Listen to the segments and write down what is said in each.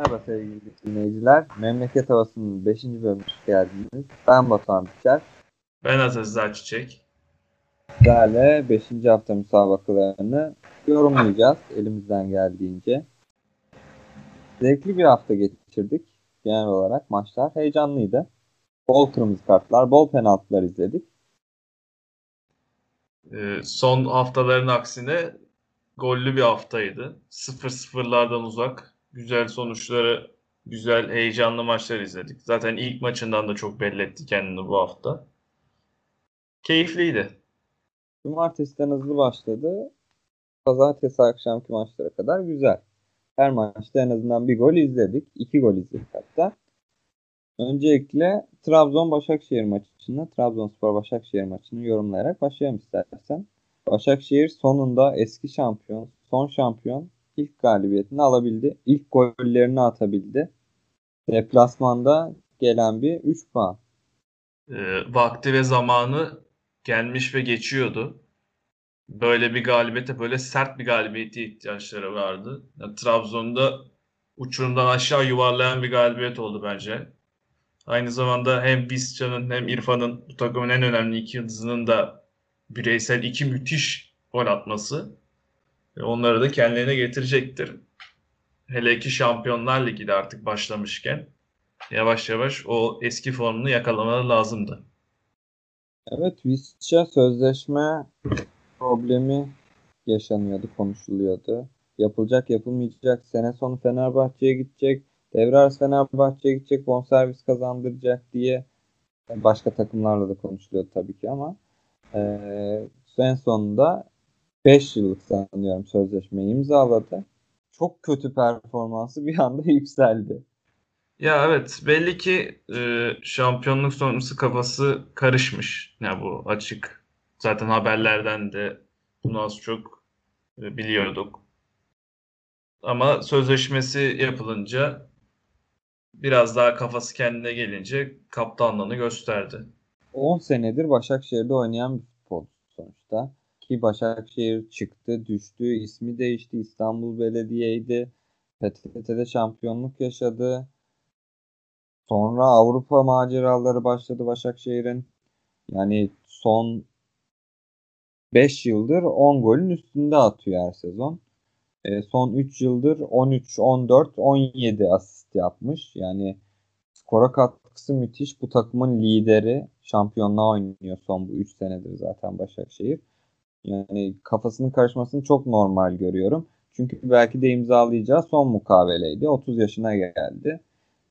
Merhaba sevgili dinleyiciler. Memleket Havası'nın 5. bölümüne geldiniz. Ben Batuhan Biçer. Ben Aziz Çiçek. Sizlerle 5. hafta müsabakalarını yorumlayacağız elimizden geldiğince. Zevkli bir hafta geçirdik. Genel olarak maçlar heyecanlıydı. Bol kırmızı kartlar, bol penaltılar izledik. Ee, son haftaların aksine gollü bir haftaydı. 0-0'lardan uzak, güzel sonuçları, güzel heyecanlı maçlar izledik. Zaten ilk maçından da çok belli etti kendini bu hafta. Keyifliydi. Cumartesiden hızlı başladı. Pazartesi akşamki maçlara kadar güzel. Her maçta en azından bir gol izledik. iki gol izledik hatta. Öncelikle Trabzon-Başakşehir maçını, Trabzonspor-Başakşehir maçını yorumlayarak başlayalım istersen. Başakşehir sonunda eski şampiyon, son şampiyon ilk galibiyetini alabildi. İlk gollerini atabildi. Deplasmanda gelen bir 3 puan. E, vakti ve zamanı gelmiş ve geçiyordu. Böyle bir galibiyete, böyle sert bir galibiyete ihtiyaçları vardı. Yani Trabzon'da uçurumdan aşağı yuvarlayan bir galibiyet oldu bence. Aynı zamanda hem Biscan'ın hem İrfan'ın bu takımın en önemli iki yıldızının da bireysel iki müthiş gol atması onları da kendilerine getirecektir. Hele ki Şampiyonlar Ligi de artık başlamışken yavaş yavaş o eski formunu yakalamaları lazımdı. Evet Visca sözleşme problemi yaşanıyordu, konuşuluyordu. Yapılacak, yapılmayacak. Sene sonu Fenerbahçe'ye gidecek. Devre arası Fenerbahçe'ye gidecek, bonservis kazandıracak diye başka takımlarla da konuşuluyor tabii ki ama e, en sonunda 5 yıllık sanıyorum sözleşmeyi imzaladı. Çok kötü performansı bir anda yükseldi. Ya evet belli ki e, şampiyonluk sonrası kafası karışmış. Ya yani bu açık. Zaten haberlerden de bunu az çok e, biliyorduk. Ama sözleşmesi yapılınca biraz daha kafası kendine gelince kaptanlığını gösterdi. 10 senedir Başakşehir'de oynayan bir futbol sonuçta. Ki Başakşehir çıktı, düştü, ismi değişti. İstanbul Belediye'ydi. PTT'de şampiyonluk yaşadı. Sonra Avrupa maceraları başladı Başakşehir'in. Yani son 5 yıldır 10 golün üstünde atıyor her sezon. E, son 3 yıldır 13, 14, 17 asist yapmış. Yani skora katkısı müthiş. Bu takımın lideri şampiyonluğa oynuyor son bu 3 senedir zaten Başakşehir. Yani kafasının karışmasını çok normal görüyorum. Çünkü belki de imzalayacağı son mukaveleydi. 30 yaşına geldi.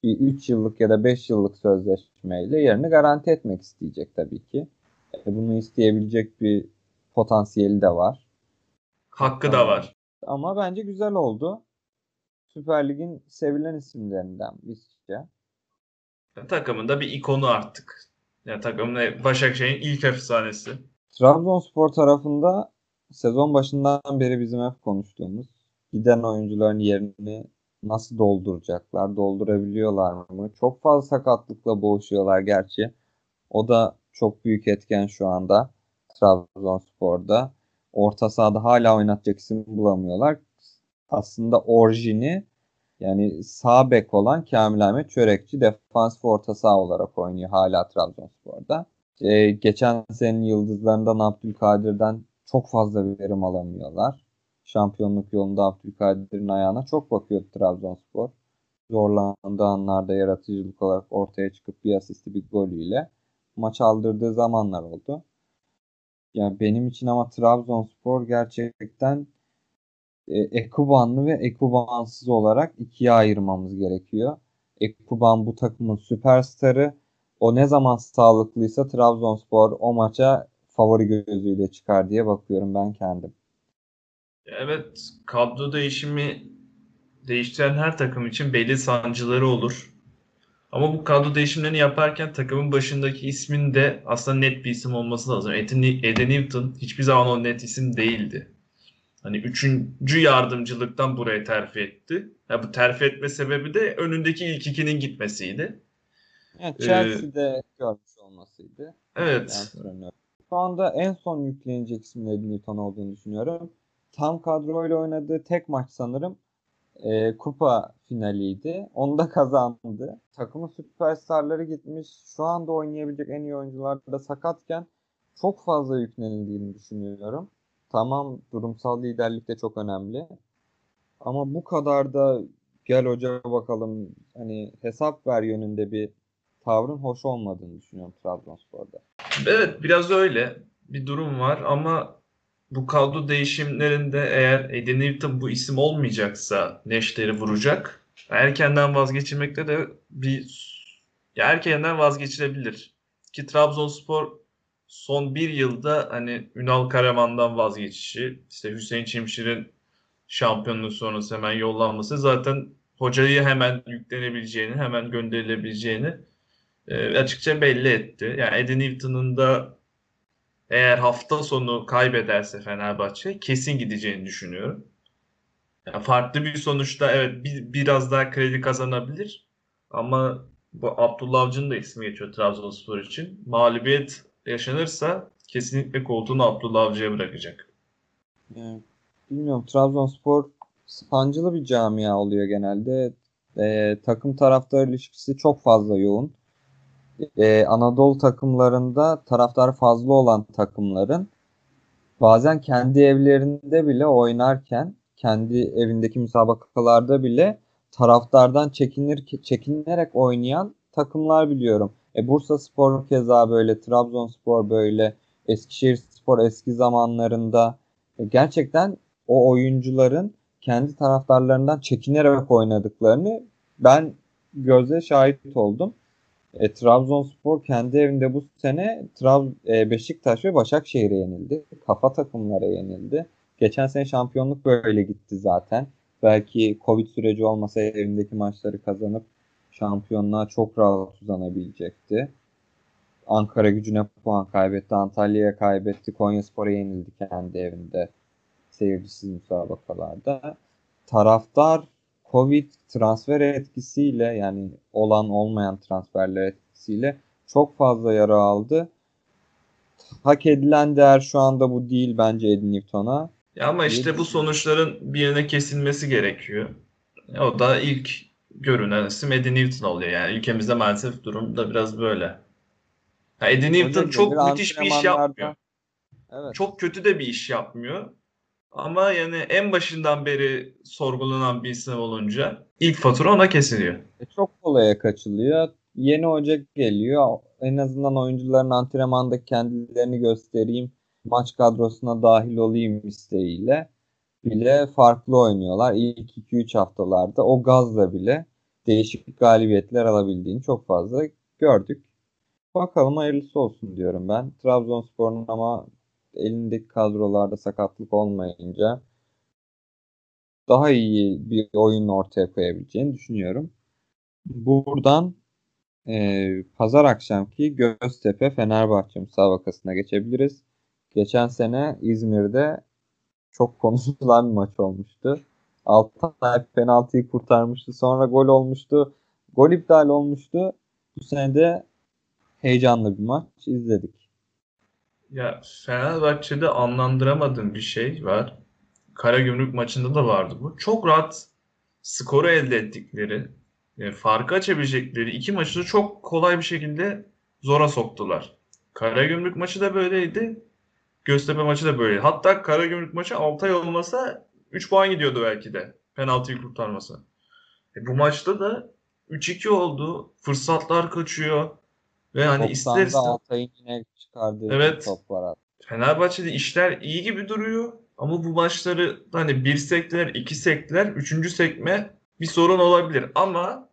Bir 3 yıllık ya da 5 yıllık sözleşmeyle yerini garanti etmek isteyecek tabii ki. E, bunu isteyebilecek bir potansiyeli de var. Hakkı da var. Ama bence güzel oldu. Süper Lig'in sevilen isimlerinden birisi. Takımında bir ikonu artık. Yani takımın Başakşehir'in ilk efsanesi. Trabzonspor tarafında sezon başından beri bizim hep konuştuğumuz giden oyuncuların yerini nasıl dolduracaklar, doldurabiliyorlar mı? Çok fazla sakatlıkla boğuşuyorlar gerçi. O da çok büyük etken şu anda Trabzonspor'da. Orta sahada hala oynatacak isim bulamıyorlar. Aslında orijini yani sağ bek olan Kamil Ahmet Çörekçi defansif orta saha olarak oynuyor hala Trabzonspor'da. Ee, geçen senenin yıldızlarından Abdülkadir'den çok fazla verim alamıyorlar. Şampiyonluk yolunda Abdülkadir'in ayağına çok bakıyor Trabzonspor. Zorlandığı anlarda yaratıcılık olarak ortaya çıkıp bir asisti bir golüyle maç aldırdığı zamanlar oldu. Yani benim için ama Trabzonspor gerçekten e, Ekubanlı ve Ekubansız olarak ikiye ayırmamız gerekiyor. Ekuban bu takımın süperstarı. O ne zaman sağlıklıysa Trabzonspor o maça favori gözüyle çıkar diye bakıyorum ben kendim. Evet, kadro değişimi değiştiren her takım için belli sancıları olur. Ama bu kadro değişimlerini yaparken takımın başındaki ismin de aslında net bir isim olması lazım. Eden Newton hiçbir zaman o net isim değildi. Hani üçüncü yardımcılıktan buraya terfi etti. Ya bu terfi etme sebebi de önündeki ilk ikinin gitmesiydi. Yani Chelsea'de ee, görmüş olmasıydı. Evet. Şu anda en son yüklenecek Eden Newton olduğunu düşünüyorum. Tam kadroyla oynadığı tek maç sanırım e, kupa finaliydi. Onu da kazandı. Takımın süperstarları gitmiş. Şu anda oynayabilecek en iyi oyuncular da sakatken çok fazla yüklenildiğini düşünüyorum. Tamam durumsal liderlik de çok önemli. Ama bu kadar da gel hoca bakalım hani hesap ver yönünde bir tavrın hoş olmadığını düşünüyorum Trabzonspor'da. Evet biraz öyle bir durum var ama bu kadro değişimlerinde eğer Eden Newton bu isim olmayacaksa neşteri vuracak. Erkenden vazgeçirmekte de bir ya erkenden vazgeçilebilir. Ki Trabzonspor son bir yılda hani Ünal Karaman'dan vazgeçişi, işte Hüseyin Çimşir'in şampiyonluk sonrası hemen yollanması zaten hocayı hemen yüklenebileceğini, hemen gönderilebileceğini e, açıkça belli etti. Yani Eden Newton'un da eğer hafta sonu kaybederse Fenerbahçe kesin gideceğini düşünüyorum. Yani farklı bir sonuçta evet bir, biraz daha kredi kazanabilir ama bu Abdullah Avcı'nın da ismi geçiyor Trabzonspor için. Mağlubiyet yaşanırsa kesinlikle koltuğunu Abdullah Avcı'ya bırakacak. Bilmiyorum Trabzonspor sancılı bir camia oluyor genelde. E, takım taraftar ilişkisi çok fazla yoğun. E, Anadolu takımlarında taraftar fazla olan takımların bazen kendi evlerinde bile oynarken kendi evindeki müsabakalarda bile taraftardan çekinir çekinerek oynayan takımlar biliyorum. E, Bursa Spor keza böyle, Trabzonspor böyle, Eskişehir Spor eski zamanlarında e, gerçekten o oyuncuların kendi taraftarlarından çekinerek oynadıklarını ben gözle şahit oldum. E, Trabzonspor kendi evinde bu sene Trab e, Beşiktaş ve Başakşehir'e yenildi. Kafa takımlara yenildi. Geçen sene şampiyonluk böyle gitti zaten. Belki Covid süreci olmasa evindeki maçları kazanıp şampiyonluğa çok rahat uzanabilecekti. Ankara gücüne puan kaybetti. Antalya'ya kaybetti. Konyaspor'a yenildi kendi evinde seyircisiz müsabakalarda. Taraftar Covid transfer etkisiyle yani olan olmayan transferler etkisiyle çok fazla yara aldı. Hak edilen değer şu anda bu değil bence Edin Newton'a. Ya ama işte bu sonuçların bir yerine kesilmesi gerekiyor. O da ilk görünen isim Eddie Newton oluyor. Yani ülkemizde maalesef durum da biraz böyle. Yani Eddie Newton çok müthiş bir iş yapmıyor. Evet. Çok kötü de bir iş yapmıyor. Ama yani en başından beri sorgulanan bir isim olunca ilk fatura ona kesiliyor. E çok kolaya kaçılıyor. Yeni hoca geliyor. En azından oyuncuların antrenmanda kendilerini göstereyim. Maç kadrosuna dahil olayım isteğiyle bile farklı oynuyorlar. İlk 2-3 haftalarda o gazla bile değişik galibiyetler alabildiğini çok fazla gördük. Bakalım hayırlısı olsun diyorum ben. Trabzonspor'un ama elindeki kadrolarda sakatlık olmayınca daha iyi bir oyun ortaya koyabileceğini düşünüyorum. Buradan e, pazar akşamki Göztepe Fenerbahçe müsabakasına geçebiliriz. Geçen sene İzmir'de çok konuşulan bir maç olmuştu. Altay penaltıyı kurtarmıştı. Sonra gol olmuştu. Gol iptal olmuştu. Bu sene de heyecanlı bir maç izledik. Ya Fenerbahçe'de anlandıramadığım bir şey var. Karagümrük maçında da vardı bu. Çok rahat skoru elde ettikleri, yani farkı açabilecekleri iki maçı da çok kolay bir şekilde zora soktular. Karagümrük maçı da böyleydi. Göztepe maçı da böyleydi. Hatta Karagümrük maçı Altay olmasa 3 puan gidiyordu belki de. Penaltıyı kurtarması. E bu maçta da 3-2 oldu. Fırsatlar kaçıyor. Ve hani ister istemez Altay'ın yine çıkardığı evet, top var. Fenerbahçe'de işler iyi gibi duruyor. Ama bu maçları hani bir sekler, iki sekler, üçüncü sekme bir sorun olabilir. Ama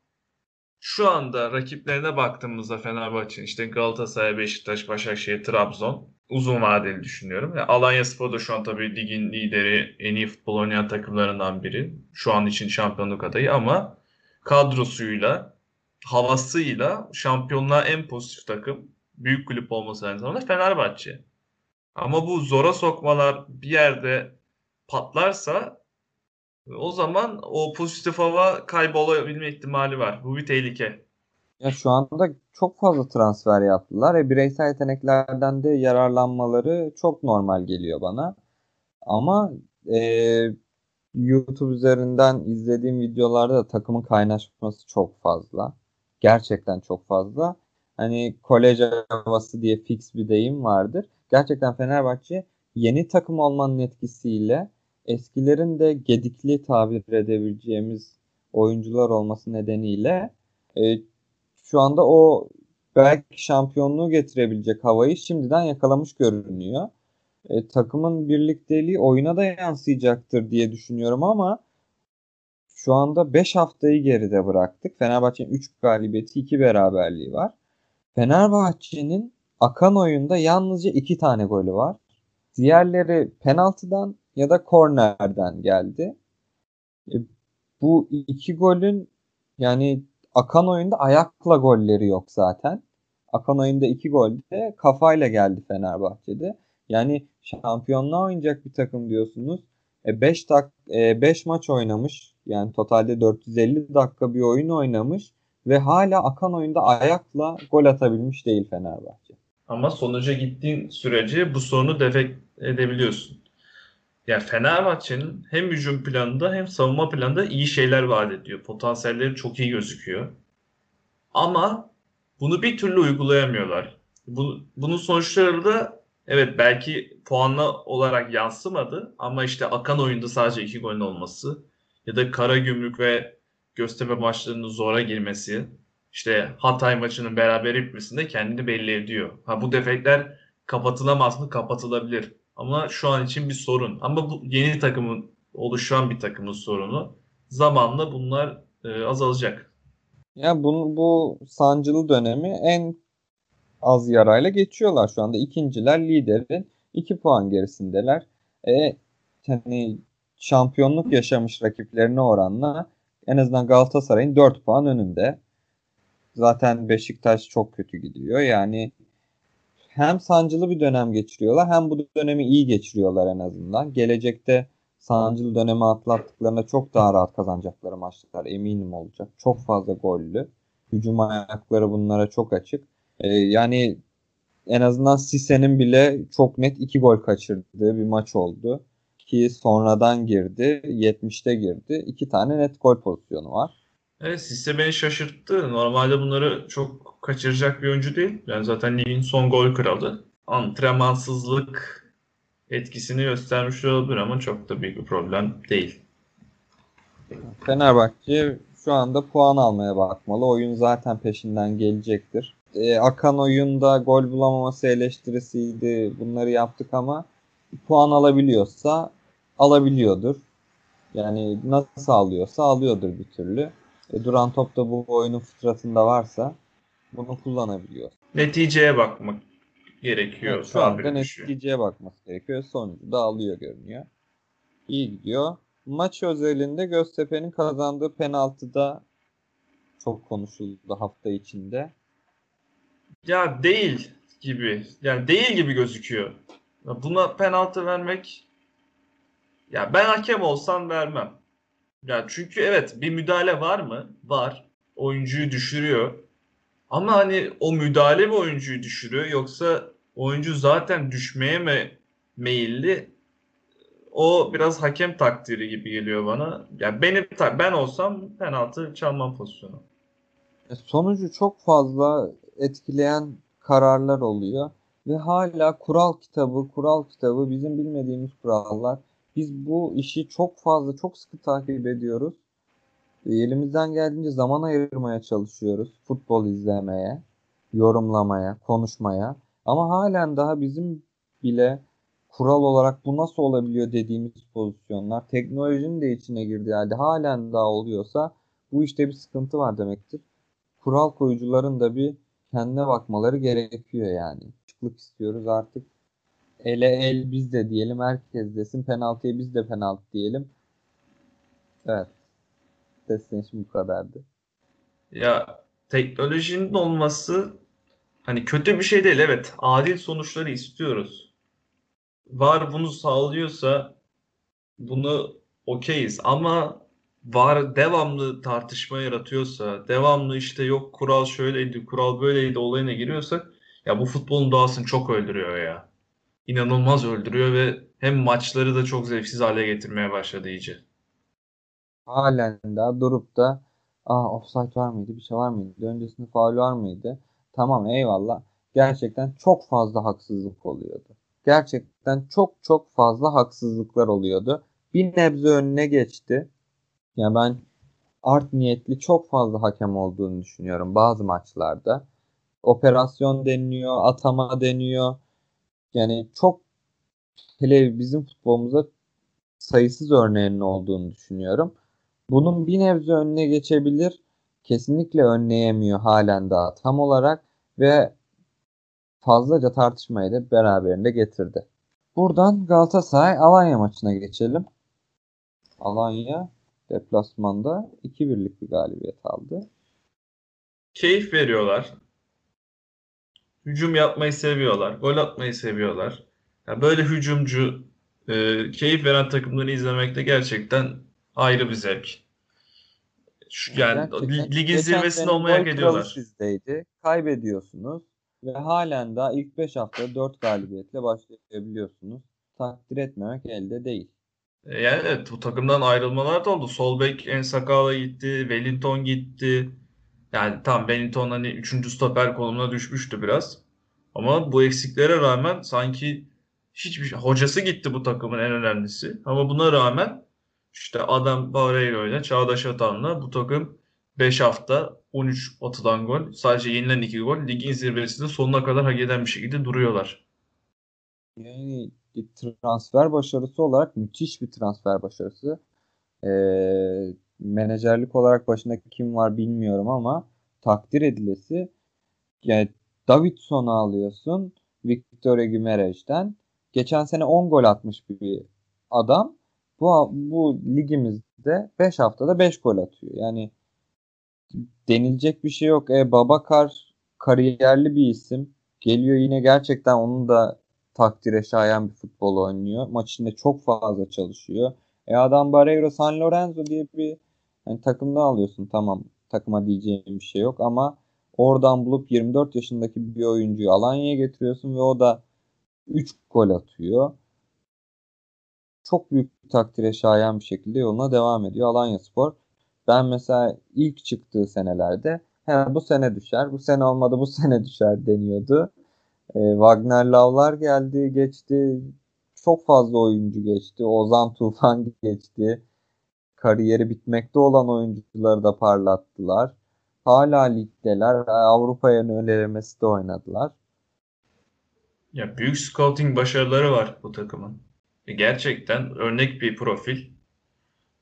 şu anda rakiplerine baktığımızda Fenerbahçe işte Galatasaray, Beşiktaş, Başakşehir, Trabzon uzun vadeli düşünüyorum. Yani Alanya Spor da şu an tabii ligin lideri, en iyi futbol oynayan takımlarından biri. Şu an için şampiyonluk adayı ama kadrosuyla, havasıyla şampiyonluğa en pozitif takım büyük kulüp olması aynı zamanda Fenerbahçe. Ama bu zora sokmalar bir yerde patlarsa o zaman o pozitif hava kaybolabilme ihtimali var. Bu bir tehlike. Ya şu anda çok fazla transfer yaptılar. E, bireysel yeteneklerden de yararlanmaları çok normal geliyor bana. Ama e, YouTube üzerinden izlediğim videolarda da takımın kaynaşması çok fazla. Gerçekten çok fazla. Hani kolej havası diye fix bir deyim vardır. Gerçekten Fenerbahçe yeni takım olmanın etkisiyle eskilerin de gedikli tabir edebileceğimiz oyuncular olması nedeniyle e, şu anda o belki şampiyonluğu getirebilecek havayı şimdiden yakalamış görünüyor. E, takımın birlikteliği oyuna da yansıyacaktır diye düşünüyorum ama şu anda 5 haftayı geride bıraktık. Fenerbahçe'nin 3 galibiyeti 2 beraberliği var. Fenerbahçe'nin akan oyunda yalnızca 2 tane golü var. Diğerleri penaltıdan ya da kornerden geldi. E, bu iki golün yani akan oyunda ayakla golleri yok zaten. Akan oyunda iki gol de kafayla geldi Fenerbahçe'de. Yani şampiyonluğa oynayacak bir takım diyorsunuz. 5 e, dak 5 e, maç oynamış. Yani totalde 450 dakika bir oyun oynamış ve hala akan oyunda ayakla gol atabilmiş değil Fenerbahçe. Ama sonuca gittiğin sürece bu sorunu defekt edebiliyorsun. Yani Fenerbahçe'nin hem hücum planında hem savunma planında iyi şeyler vaat ediyor. Potansiyelleri çok iyi gözüküyor. Ama bunu bir türlü uygulayamıyorlar. Bu, bunun sonuçları da evet belki puanla olarak yansımadı ama işte akan oyunda sadece iki golün olması ya da Kara Gümrük ve Göztepe maçlarının zora girmesi işte Hatay maçının beraber bitmesinde kendini belli ediyor. Ha bu defekler kapatılamaz mı? Kapatılabilir. Ama şu an için bir sorun. Ama bu yeni takımın oluşan bir takımın sorunu. Zamanla bunlar e, azalacak. Ya bunu bu sancılı dönemi en az yarayla geçiyorlar şu anda. ikinciler liderin 2 puan gerisindeler. E, hani şampiyonluk yaşamış rakiplerine oranla en azından Galatasaray'ın 4 puan önünde. Zaten Beşiktaş çok kötü gidiyor. Yani hem sancılı bir dönem geçiriyorlar hem bu dönemi iyi geçiriyorlar en azından. Gelecekte sancılı dönemi atlattıklarında çok daha rahat kazanacakları maçlar eminim olacak. Çok fazla gollü. Hücum ayakları bunlara çok açık. Ee, yani en azından Sise'nin bile çok net iki gol kaçırdığı bir maç oldu. Ki sonradan girdi. 70'te girdi. İki tane net gol pozisyonu var. Evet Sisse beni şaşırttı. Normalde bunları çok kaçıracak bir oyuncu değil. Yani zaten ligin son gol kralı. Antrenmansızlık etkisini göstermiş olabilir ama çok da büyük bir problem değil. Fenerbahçe şu anda puan almaya bakmalı. Oyun zaten peşinden gelecektir. Ee, akan oyunda gol bulamaması eleştirisiydi. Bunları yaptık ama puan alabiliyorsa alabiliyordur. Yani nasıl alıyorsa alıyordur bir türlü. E, duran top da bu oyunun fıtratında varsa bunu kullanabiliyor. Neticeye bakmak gerekiyor. Evet, şu anda neticeye bakması gerekiyor. Sonucu da alıyor görünüyor. İyi gidiyor. Maç özelinde Göztepe'nin kazandığı penaltıda çok konuşuldu hafta içinde. Ya değil gibi. Yani değil gibi gözüküyor. Buna penaltı vermek ya ben hakem olsam vermem. Ya çünkü evet bir müdahale var mı? Var. Oyuncuyu düşürüyor. Ama hani o müdahale mi oyuncuyu düşürüyor yoksa oyuncu zaten düşmeye mi meyilli? O biraz hakem takdiri gibi geliyor bana. Ya benim ben olsam penaltı çalmam pozisyonu. E, sonucu çok fazla etkileyen kararlar oluyor ve hala kural kitabı, kural kitabı bizim bilmediğimiz kurallar biz bu işi çok fazla, çok sıkı takip ediyoruz. Elimizden geldiğince zaman ayırmaya çalışıyoruz. Futbol izlemeye, yorumlamaya, konuşmaya. Ama halen daha bizim bile kural olarak bu nasıl olabiliyor dediğimiz pozisyonlar teknolojinin de içine girdiği halde halen daha oluyorsa bu işte bir sıkıntı var demektir. Kural koyucuların da bir kendine bakmaları gerekiyor yani. Çıklık istiyoruz artık ele el biz de diyelim herkes desin penaltıya biz de penaltı diyelim. Evet. Destination bu kadardı. Ya teknolojinin olması hani kötü bir şey değil evet. Adil sonuçları istiyoruz. Var bunu sağlıyorsa bunu okeyiz ama var devamlı tartışma yaratıyorsa, devamlı işte yok kural şöyleydi, kural böyleydi olayına giriyorsak ya bu futbolun doğasını çok öldürüyor ya inanılmaz öldürüyor ve hem maçları da çok zevksiz hale getirmeye başladı iyice. halen daha durup da Aa offside var mıydı? Bir şey var mıydı? Öncesinde faul var mıydı? Tamam eyvallah. Gerçekten çok fazla haksızlık oluyordu. Gerçekten çok çok fazla haksızlıklar oluyordu. Bir nebze önüne geçti. Yani ben art niyetli çok fazla hakem olduğunu düşünüyorum bazı maçlarda. Operasyon deniyor, atama deniyor. Yani çok hele bizim futbolumuza sayısız örneğinin olduğunu düşünüyorum. Bunun bir nebze önüne geçebilir. Kesinlikle önleyemiyor halen daha tam olarak ve fazlaca tartışmayı da beraberinde getirdi. Buradan Galatasaray Alanya maçına geçelim. Alanya deplasmanda 2-1'lik bir galibiyet aldı. Keyif veriyorlar. Hücum yapmayı seviyorlar. Gol atmayı seviyorlar. Yani böyle hücumcu, e, keyif veren takımları izlemek de gerçekten ayrı bir zevk. Şu, yani Gerçekten ligin zirvesinde olmaya gol kralı geliyorlar. Sizdeydi. Kaybediyorsunuz ve halen daha ilk 5 hafta 4 galibiyetle başlayabiliyorsunuz. Takdir etmemek elde değil. E, Yani evet bu takımdan ayrılmalar da oldu. Sol bek Ensakala gitti, Wellington gitti. Yani tam Wellington hani 3. stoper konumuna düşmüştü biraz. Ama bu eksiklere rağmen sanki hiçbir şey- hocası gitti bu takımın en önemlisi. Ama buna rağmen işte Adam Barreiro ile Çağdaş Atan'la bu takım 5 hafta 13 atılan gol, sadece yenilen 2 gol ligin zirvesinde sonuna kadar hak eden bir şekilde duruyorlar. Yani transfer başarısı olarak müthiş bir transfer başarısı. Ee, menajerlik olarak başında kim var bilmiyorum ama takdir edilesi yani Davidson'u alıyorsun Victor Gümereş'ten. Geçen sene 10 gol atmış bir adam. Bu, bu ligimizde 5 haftada 5 gol atıyor. Yani denilecek bir şey yok. E, Babakar kariyerli bir isim. Geliyor yine gerçekten onun da takdire şayan bir futbol oynuyor. Maç içinde çok fazla çalışıyor. E adam Barreiro San Lorenzo diye bir yani takımdan alıyorsun. Tamam takıma diyeceğim bir şey yok ama oradan bulup 24 yaşındaki bir oyuncuyu Alanya'ya getiriyorsun ve o da 3 gol atıyor. Çok büyük takdire şayan bir şekilde yoluna devam ediyor Alanya Spor. Ben mesela ilk çıktığı senelerde he, bu sene düşer, bu sene olmadı bu sene düşer deniyordu. E, Wagner Lavlar geldi, geçti. Çok fazla oyuncu geçti. Ozan Tufan geçti. Kariyeri bitmekte olan oyuncuları da parlattılar. Hala ligdeler. Avrupa'ya yönelemesi de oynadılar. Ya büyük scouting başarıları var bu takımın. E, Gerçekten örnek bir profil.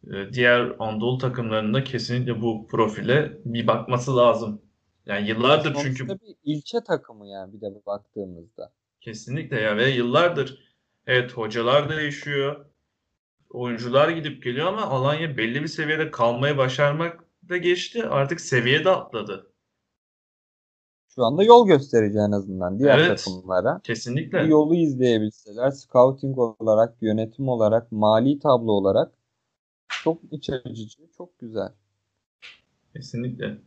E, Diğer Anadolu takımlarında kesinlikle bu profile bir bakması lazım. Yani yıllardır çünkü bir ilçe takımı yani bir de baktığımızda. kesinlikle ya ve yıllardır evet hocalar değişiyor. Oyuncular gidip geliyor ama Alanya belli bir seviyede kalmayı başarmak da geçti. Artık seviye de atladı. Şu anda yol gösterici en azından diğer Evet. takımlara. Kesinlikle. yolu izleyebilseler, scouting olarak, yönetim olarak, mali tablo olarak çok iç açıcı, çok güzel. Kesinlikle.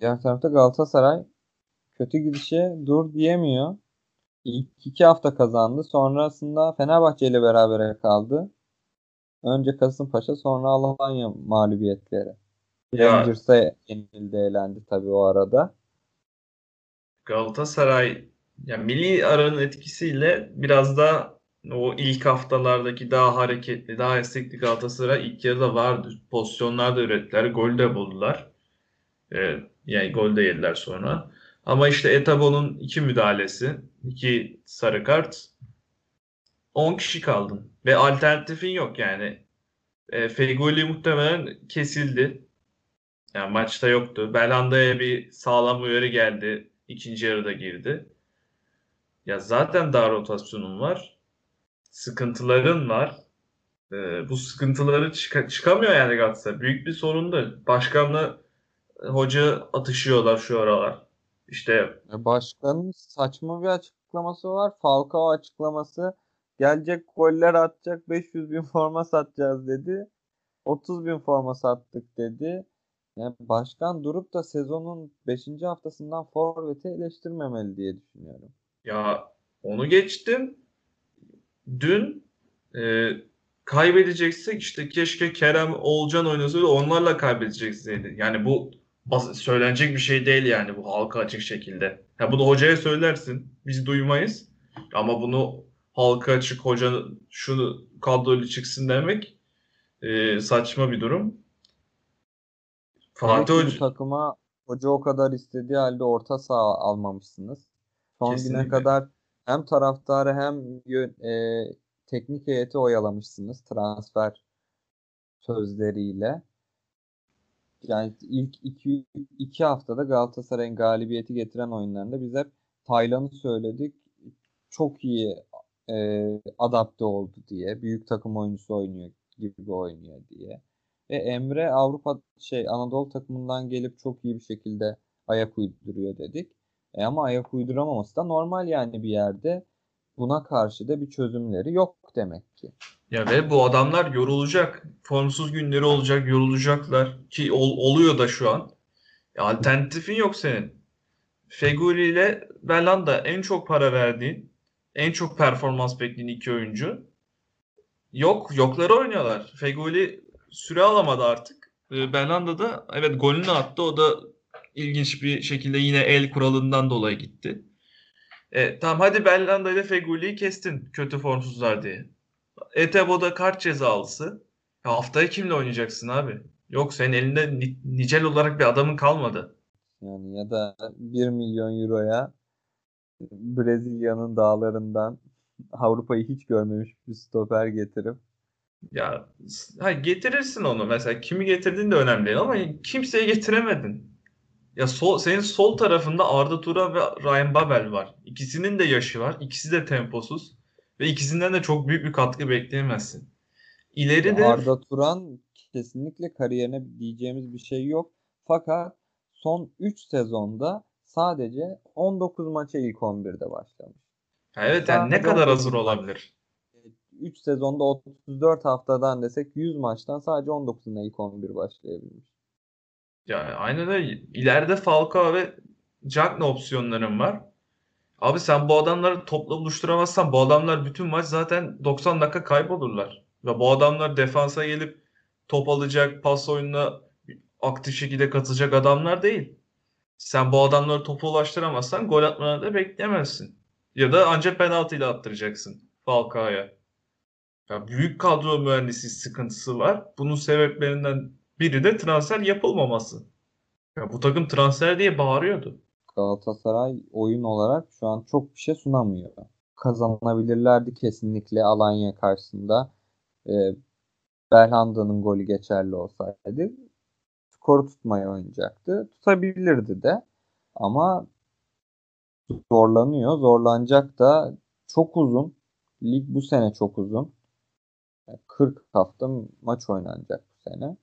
Diğer tarafta Galatasaray kötü gidişe dur diyemiyor. İlk iki hafta kazandı. Sonrasında Fenerbahçe ile berabere kaldı. Önce Kasımpaşa sonra Alanya mağlubiyetleri. Ya Rangers'a yenildi elendi tabii o arada. Galatasaray ya milli aranın etkisiyle biraz da o ilk haftalardaki daha hareketli, daha istekli Galatasaray ilk yarıda vardı. Pozisyonlar da ürettiler, gol de buldular. Ee, yani gol de yediler sonra. Ama işte Etabo'nun iki müdahalesi, iki sarı kart, 10 kişi kaldın ve alternatifin yok yani. E, Fegoli muhtemelen kesildi. Yani maçta yoktu. Belhanda'ya bir sağlam uyarı geldi. İkinci yarıda girdi. Ya zaten dar rotasyonun var. Sıkıntıların var. Ee, bu sıkıntıları çıka- çıkamıyor yani Galatasaray. Büyük bir sorun da. Başkanla e, hoca atışıyorlar şu aralar. İşte E, Başkanın saçma bir açıklaması var. Falcao açıklaması. Gelecek goller atacak 500 bin forma satacağız dedi. 30 bin forma sattık dedi. Yani başkan durup da sezonun 5. haftasından forveti eleştirmemeli diye düşünüyorum. ya onu geçtim. Dün e, kaybedeceksek işte keşke Kerem Oğulcan oynasaydı onlarla kaybedecekseydi. Yani bu söylenecek bir şey değil yani bu halka açık şekilde. Ya bunu hocaya söylersin. Biz duymayız. Ama bunu halka açık hoca şunu kadroyla çıksın demek e, saçma bir durum. Fatih Hoca takıma hoca o kadar istediği halde orta saha almamışsınız. Son güne kesinlikle. kadar hem taraftarı hem yö- e, teknik heyeti oyalamışsınız transfer sözleriyle. Yani ilk iki, iki haftada Galatasaray'ın galibiyeti getiren oyunlarında biz hep Taylan'ı söyledik. Çok iyi e, adapte oldu diye. Büyük takım oyuncusu oynuyor gibi oynuyor diye. Ve Emre Avrupa şey Anadolu takımından gelip çok iyi bir şekilde ayak uyduruyor dedik. E ama ayak uyduramaması da normal yani bir yerde. Buna karşı da bir çözümleri yok demek ki. Ya ve bu adamlar yorulacak. Formsuz günleri olacak, yorulacaklar ki ol- oluyor da şu an. E, alternatifin yok senin. Feguli ile Belhanda en çok para verdiğin, en çok performans beklediğin iki oyuncu. Yok, yokları oynuyorlar. Feguli süre alamadı artık. E, Belhanda da evet golünü attı. O da ilginç bir şekilde yine el kuralından dolayı gitti. E, tamam hadi Belhanda ile Feguli'yi kestin kötü formsuzlar diye. Etebo'da kart cezalısı. Ya haftaya kimle oynayacaksın abi? Yok senin elinde ni- nicel olarak bir adamın kalmadı. Yani ya da 1 milyon euroya Brezilya'nın dağlarından Avrupa'yı hiç görmemiş bir stoper getirip Ya s- ha, getirirsin onu mesela kimi getirdiğin de önemli değil ama kimseyi getiremedin. Ya sol, senin sol tarafında Arda Turan ve Ryan Babel var. İkisinin de yaşı var. İkisi de temposuz. Ve ikisinden de çok büyük bir katkı bekleyemezsin. İleride Arda Turan kesinlikle kariyerine diyeceğimiz bir şey yok. Fakat son 3 sezonda sadece 19 maça ilk 11'de başlamış. Evet yani ne kadar 19 hazır olabilir? 3 sezonda 34 haftadan desek 100 maçtan sadece 19'unda ilk 11 başlayabilmiş. Yani aynen öyle. İleride Falcao ve Cagney opsiyonların var. Abi sen bu adamları topla buluşturamazsan bu adamlar bütün maç zaten 90 dakika kaybolurlar. Ve bu adamlar defansa gelip top alacak, pas oyununa aktif şekilde katılacak adamlar değil. Sen bu adamları topa ulaştıramazsan gol atmanı da bekleyemezsin. Ya da ancak penaltıyla attıracaksın Falcao'ya. Ya büyük kadro mühendisi sıkıntısı var. Bunun sebeplerinden biri de transfer yapılmaması. Ya bu takım transfer diye bağırıyordu. Galatasaray oyun olarak şu an çok bir şey sunamıyor. Kazanabilirlerdi kesinlikle Alanya karşısında. Ee, Belhanda'nın golü geçerli olsaydı skoru tutmaya oynayacaktı. Tutabilirdi de ama zorlanıyor. Zorlanacak da çok uzun. Lig bu sene çok uzun. Yani 40 hafta maç oynanacak bu sene.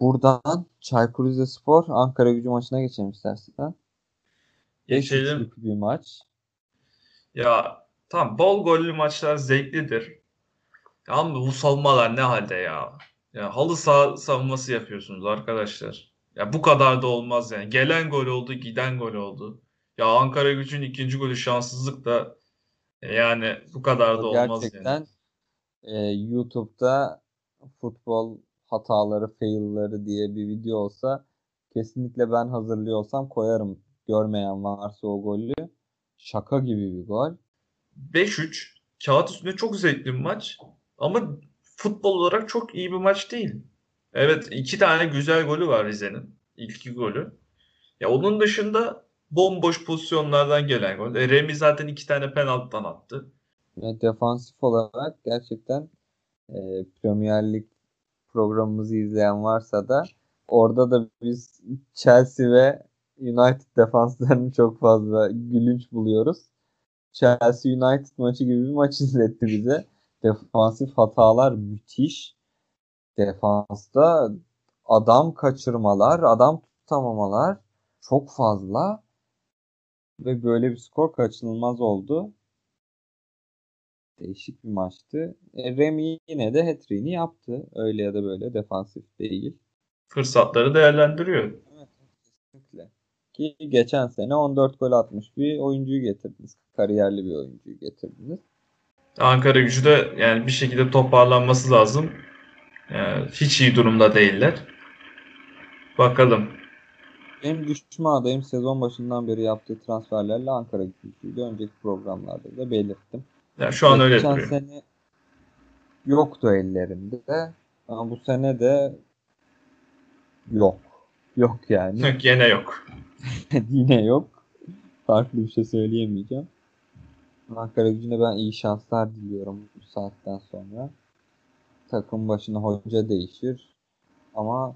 Buradan Çaykur Rizespor Ankara gücü maçına geçelim istersen. Geçelim. 5-3'lük bir maç. Ya tamam bol gollü maçlar zevklidir. Ya Ama bu savunmalar ne halde ya? Ya halı saha savunması yapıyorsunuz arkadaşlar. Ya bu kadar da olmaz yani. Gelen gol oldu, giden gol oldu. Ya Ankara Gücü'nün ikinci golü şanssızlık da e, yani bu kadar da olmaz Gerçekten yani. e, YouTube'da futbol hataları, fail'ları diye bir video olsa kesinlikle ben hazırlıyorsam koyarım. Görmeyen varsa o golü. Şaka gibi bir gol. 5-3 kağıt üstünde çok zevkli bir maç ama futbol olarak çok iyi bir maç değil. Evet iki tane güzel golü var Rize'nin. İlk iki golü. Ya onun dışında bomboş pozisyonlardan gelen gol. E, Remy zaten iki tane penaltıdan attı. Ve defansif olarak gerçekten e, Premier Lig programımızı izleyen varsa da orada da biz Chelsea ve United defanslarını çok fazla gülünç buluyoruz. Chelsea United maçı gibi bir maç izletti bize. Defansif hatalar müthiş. Defansta adam kaçırmalar, adam tutamamalar çok fazla ve böyle bir skor kaçınılmaz oldu. Değişik bir maçtı. E, Remy yine de hat-trick'ini yaptı. Öyle ya da böyle defansif değil. Fırsatları değerlendiriyor. Evet, kesinlikle. Ki geçen sene 14 gol atmış bir oyuncuyu getirdiniz. Kariyerli bir oyuncuyu getirdiniz. Ankara gücü de yani bir şekilde toparlanması lazım. Yani hiç iyi durumda değiller. Bakalım. Benim düşme adayım sezon başından beri yaptığı transferlerle Ankara gücüydü. Önceki programlarda da belirttim. Yani şu an öyle Geçen duruyor. sene yoktu ellerinde. Ama bu sene de yok. Yok yani. Gene yok. Yine yok. Farklı bir şey söyleyemeyeceğim. Ankara gücüne ben iyi şanslar diliyorum bu saatten sonra. Takım başına hoca değişir. Ama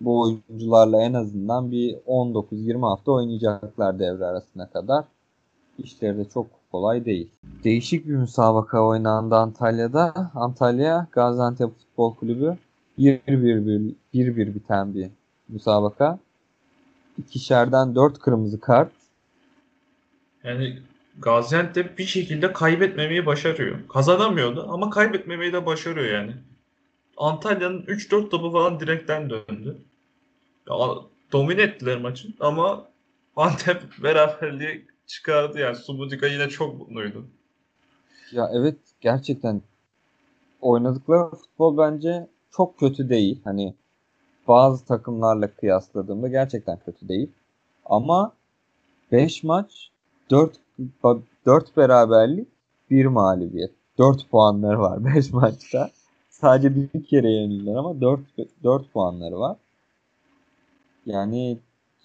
bu oyuncularla en azından bir 19-20 hafta oynayacaklar devre arasına kadar. İşleri de çok kolay değil. Değişik bir müsabaka oynandı Antalya'da. Antalya Gaziantep Futbol Kulübü 1-1 1-1 biten bir müsabaka. İkişerden 4 kırmızı kart. Yani Gaziantep bir şekilde kaybetmemeyi başarıyor. Kazanamıyordu ama kaybetmemeyi de başarıyor yani. Antalya'nın 3-4 topu falan direkten döndü. Ya, domine ettiler maçı ama Antep beraberliği çıkardı yani. Sumudika yine çok mutluydu. Ya evet gerçekten oynadıkları futbol bence çok kötü değil. Hani bazı takımlarla kıyasladığımda gerçekten kötü değil. Ama 5 maç 4 4 beraberlik 1 mağlubiyet. 4 puanları var 5 maçta. Sadece bir kere yenildiler ama 4 4 puanları var. Yani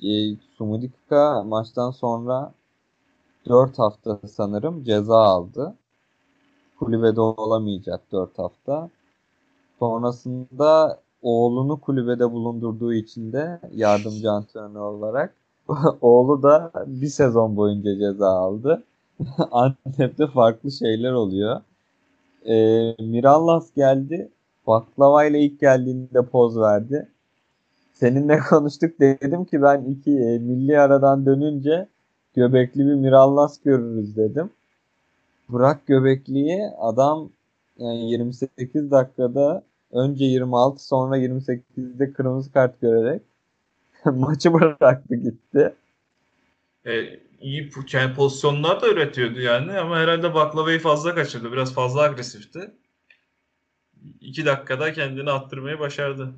e, Sumudika maçtan sonra 4 hafta sanırım ceza aldı. Kulübede olamayacak 4 hafta. Sonrasında oğlunu kulübede bulundurduğu için de yardımcı antrenör olarak oğlu da bir sezon boyunca ceza aldı. Antep'te farklı şeyler oluyor. E, Mirallas geldi. Baklava ile ilk geldiğinde poz verdi. Seninle konuştuk dedim ki ben iki e, milli aradan dönünce göbekli bir Mirallas görürüz dedim. Bırak göbekliyi adam yani 28 dakikada önce 26 sonra 28'de kırmızı kart görerek maçı bıraktı gitti. E, iyi yani pozisyonlar da üretiyordu yani ama herhalde baklavayı fazla kaçırdı. Biraz fazla agresifti. 2 dakikada kendini attırmayı başardı.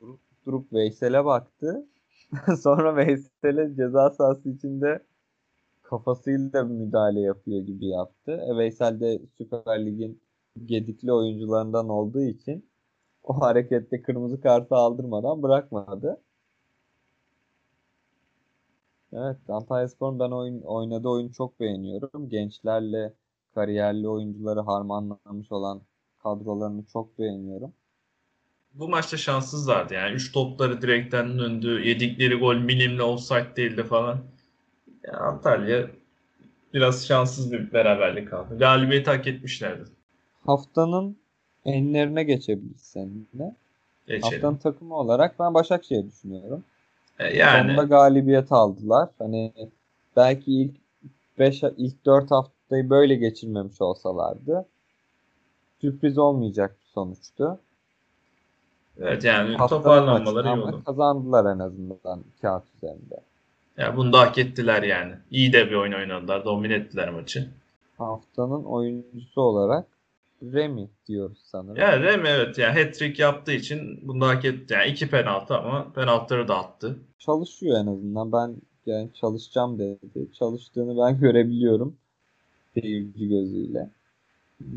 Durup, durup Veysel'e baktı. sonra Veysel'e ceza sahası içinde kafasıyla müdahale yapıyor gibi yaptı. E, Veysel de Süper Lig'in gedikli oyuncularından olduğu için o harekette kırmızı kartı aldırmadan bırakmadı. Evet, Antalyaspor'un ben oyun, oynadığı oyunu çok beğeniyorum. Gençlerle kariyerli oyuncuları harmanlamış olan kadrolarını çok beğeniyorum. Bu maçta şanssızlardı yani. 3 topları direkten döndü. Yedikleri gol milimle offside değildi falan. Yani Antalya biraz şanssız bir beraberlik aldı. Galibiyeti hak etmişlerdi. Haftanın enlerine geçebiliriz seninle. Geçelim. Haftanın takımı olarak ben Başakşehir düşünüyorum. E, yani Sonunda galibiyet aldılar. Hani belki ilk 5 ilk 4 haftayı böyle geçirmemiş olsalardı sürpriz olmayacak bir sonuçtu. evet yani Haftanın toparlanmaları iyi oldu. Kazandılar en azından kağıt üzerinde. Ya bunu da hak ettiler yani. İyi de bir oyun oynadılar. Domine ettiler maçı. Haftanın oyuncusu olarak Remy diyoruz sanırım. Yani değil mi? Evet. Yani hat-trick yaptığı için bunu da hak etti. Yani iki penaltı ama penaltıları da attı. Çalışıyor en azından. Ben yani çalışacağım dedi. Çalıştığını ben görebiliyorum. Seyirci gözüyle.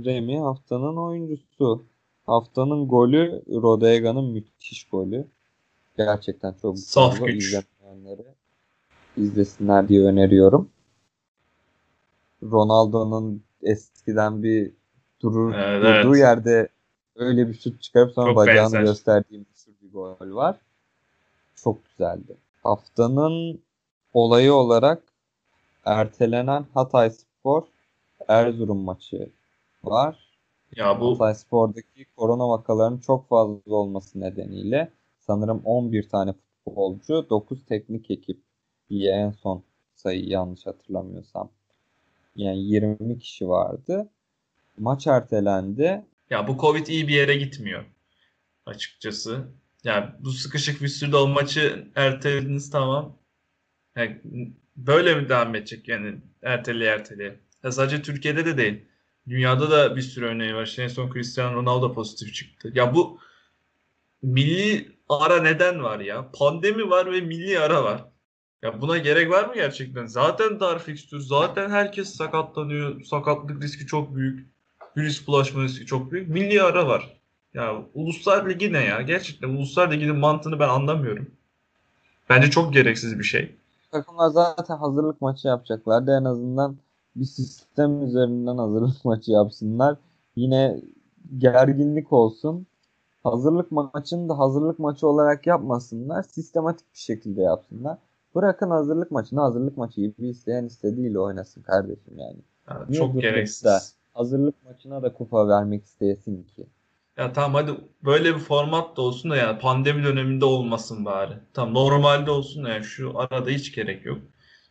Remy haftanın oyuncusu. Haftanın golü Rodega'nın müthiş golü. Gerçekten çok Saf güzel. güç. İzlemeyenleri izlesinler diye öneriyorum. Ronaldo'nun eskiden bir durur, Evet, durduğu evet. yerde öyle bir şut çıkarıp sonra Çok bacağını benzer. gösterdiği meşhur bir gol var. Çok güzeldi. Haftanın olayı olarak ertelenen Hatay Spor Erzurum maçı var. Ya bu Hatay Spor'daki korona vakalarının çok fazla olması nedeniyle sanırım 11 tane futbolcu, 9 teknik ekip diye en son sayı yanlış hatırlamıyorsam. Yani 20 kişi vardı. Maç ertelendi. ya bu Covid iyi bir yere gitmiyor. Açıkçası. Yani bu sıkışık bir sürede o maçı ertelediniz tamam. Yani böyle mi devam edecek yani erteleye erteleye? Ya sadece Türkiye'de de değil. Dünyada da bir sürü örneği var. En son Cristiano Ronaldo pozitif çıktı. Ya bu milli ara neden var ya? Pandemi var ve milli ara var. Ya buna gerek var mı gerçekten? Zaten dar fikstür, zaten herkes sakatlanıyor. Sakatlık riski çok büyük. Virüs bulaşma riski çok büyük. Milli ara var. Ya Uluslar Ligi ne ya? Gerçekten Uluslar Ligi'nin mantığını ben anlamıyorum. Bence çok gereksiz bir şey. Takımlar zaten hazırlık maçı yapacaklardı. En azından bir sistem üzerinden hazırlık maçı yapsınlar. Yine gerginlik olsun. Hazırlık maçını da hazırlık maçı olarak yapmasınlar. Sistematik bir şekilde yapsınlar. Bırakın hazırlık maçını hazırlık maçı gibi isteyen istediğiyle oynasın kardeşim yani. Ya Niye çok durup da gereksiz. Hazırlık maçına da kupa vermek isteyesin ki. Ya tamam hadi böyle bir format da olsun da yani pandemi döneminde olmasın bari. Tamam normalde olsun da yani şu arada hiç gerek yok.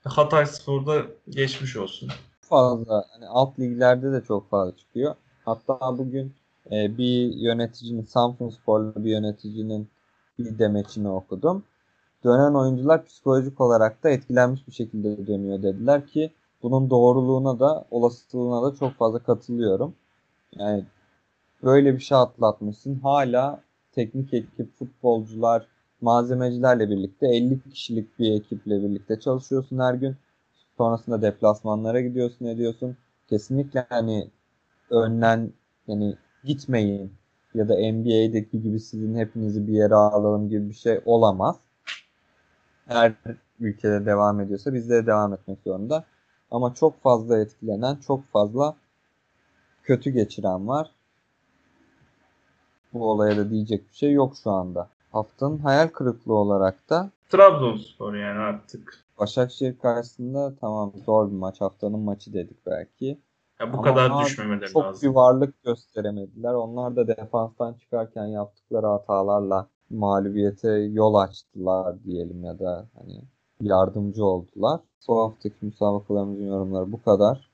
Hatay Spor'da geçmiş olsun. fazla hani alt liglerde de çok fazla çıkıyor. Hatta bugün e, bir yöneticinin Samsunsporlu bir yöneticinin bir demeçini okudum. Dönen oyuncular psikolojik olarak da etkilenmiş bir şekilde dönüyor dediler ki bunun doğruluğuna da olasılığına da çok fazla katılıyorum. Yani böyle bir şey atlatmışsın. Hala teknik ekip, futbolcular, malzemecilerle birlikte 50 kişilik bir ekiple birlikte çalışıyorsun her gün. Sonrasında deplasmanlara gidiyorsun, ediyorsun. Kesinlikle hani önden yani gitmeyin ya da NBA'deki gibi sizin hepinizi bir yere alalım gibi bir şey olamaz. Her ülkede devam ediyorsa bizde de devam etmek zorunda. Ama çok fazla etkilenen, çok fazla kötü geçiren var. Bu olaya da diyecek bir şey yok şu anda. Haftanın hayal kırıklığı olarak da Trabzonspor yani artık. Başakşehir karşısında tamam zor bir maç. Haftanın maçı dedik belki. Ya bu Ama kadar düşmemeleri Çok lazım. bir varlık gösteremediler. Onlar da defanstan çıkarken yaptıkları hatalarla mağlubiyete yol açtılar diyelim ya da hani yardımcı oldular. Bu haftaki müsabakalarımızın yorumları bu kadar.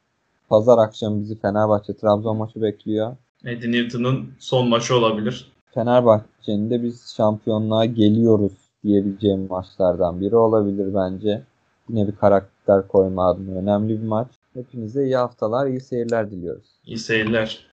Pazar akşamı bizi Fenerbahçe Trabzon maçı bekliyor. Eddie Newton'un son maçı olabilir. Fenerbahçe'nin de biz şampiyonluğa geliyoruz diyebileceğim maçlardan biri olabilir bence. Yine bir karakter koyma adına önemli bir maç. Hepinize iyi haftalar, iyi seyirler diliyoruz. İyi seyirler.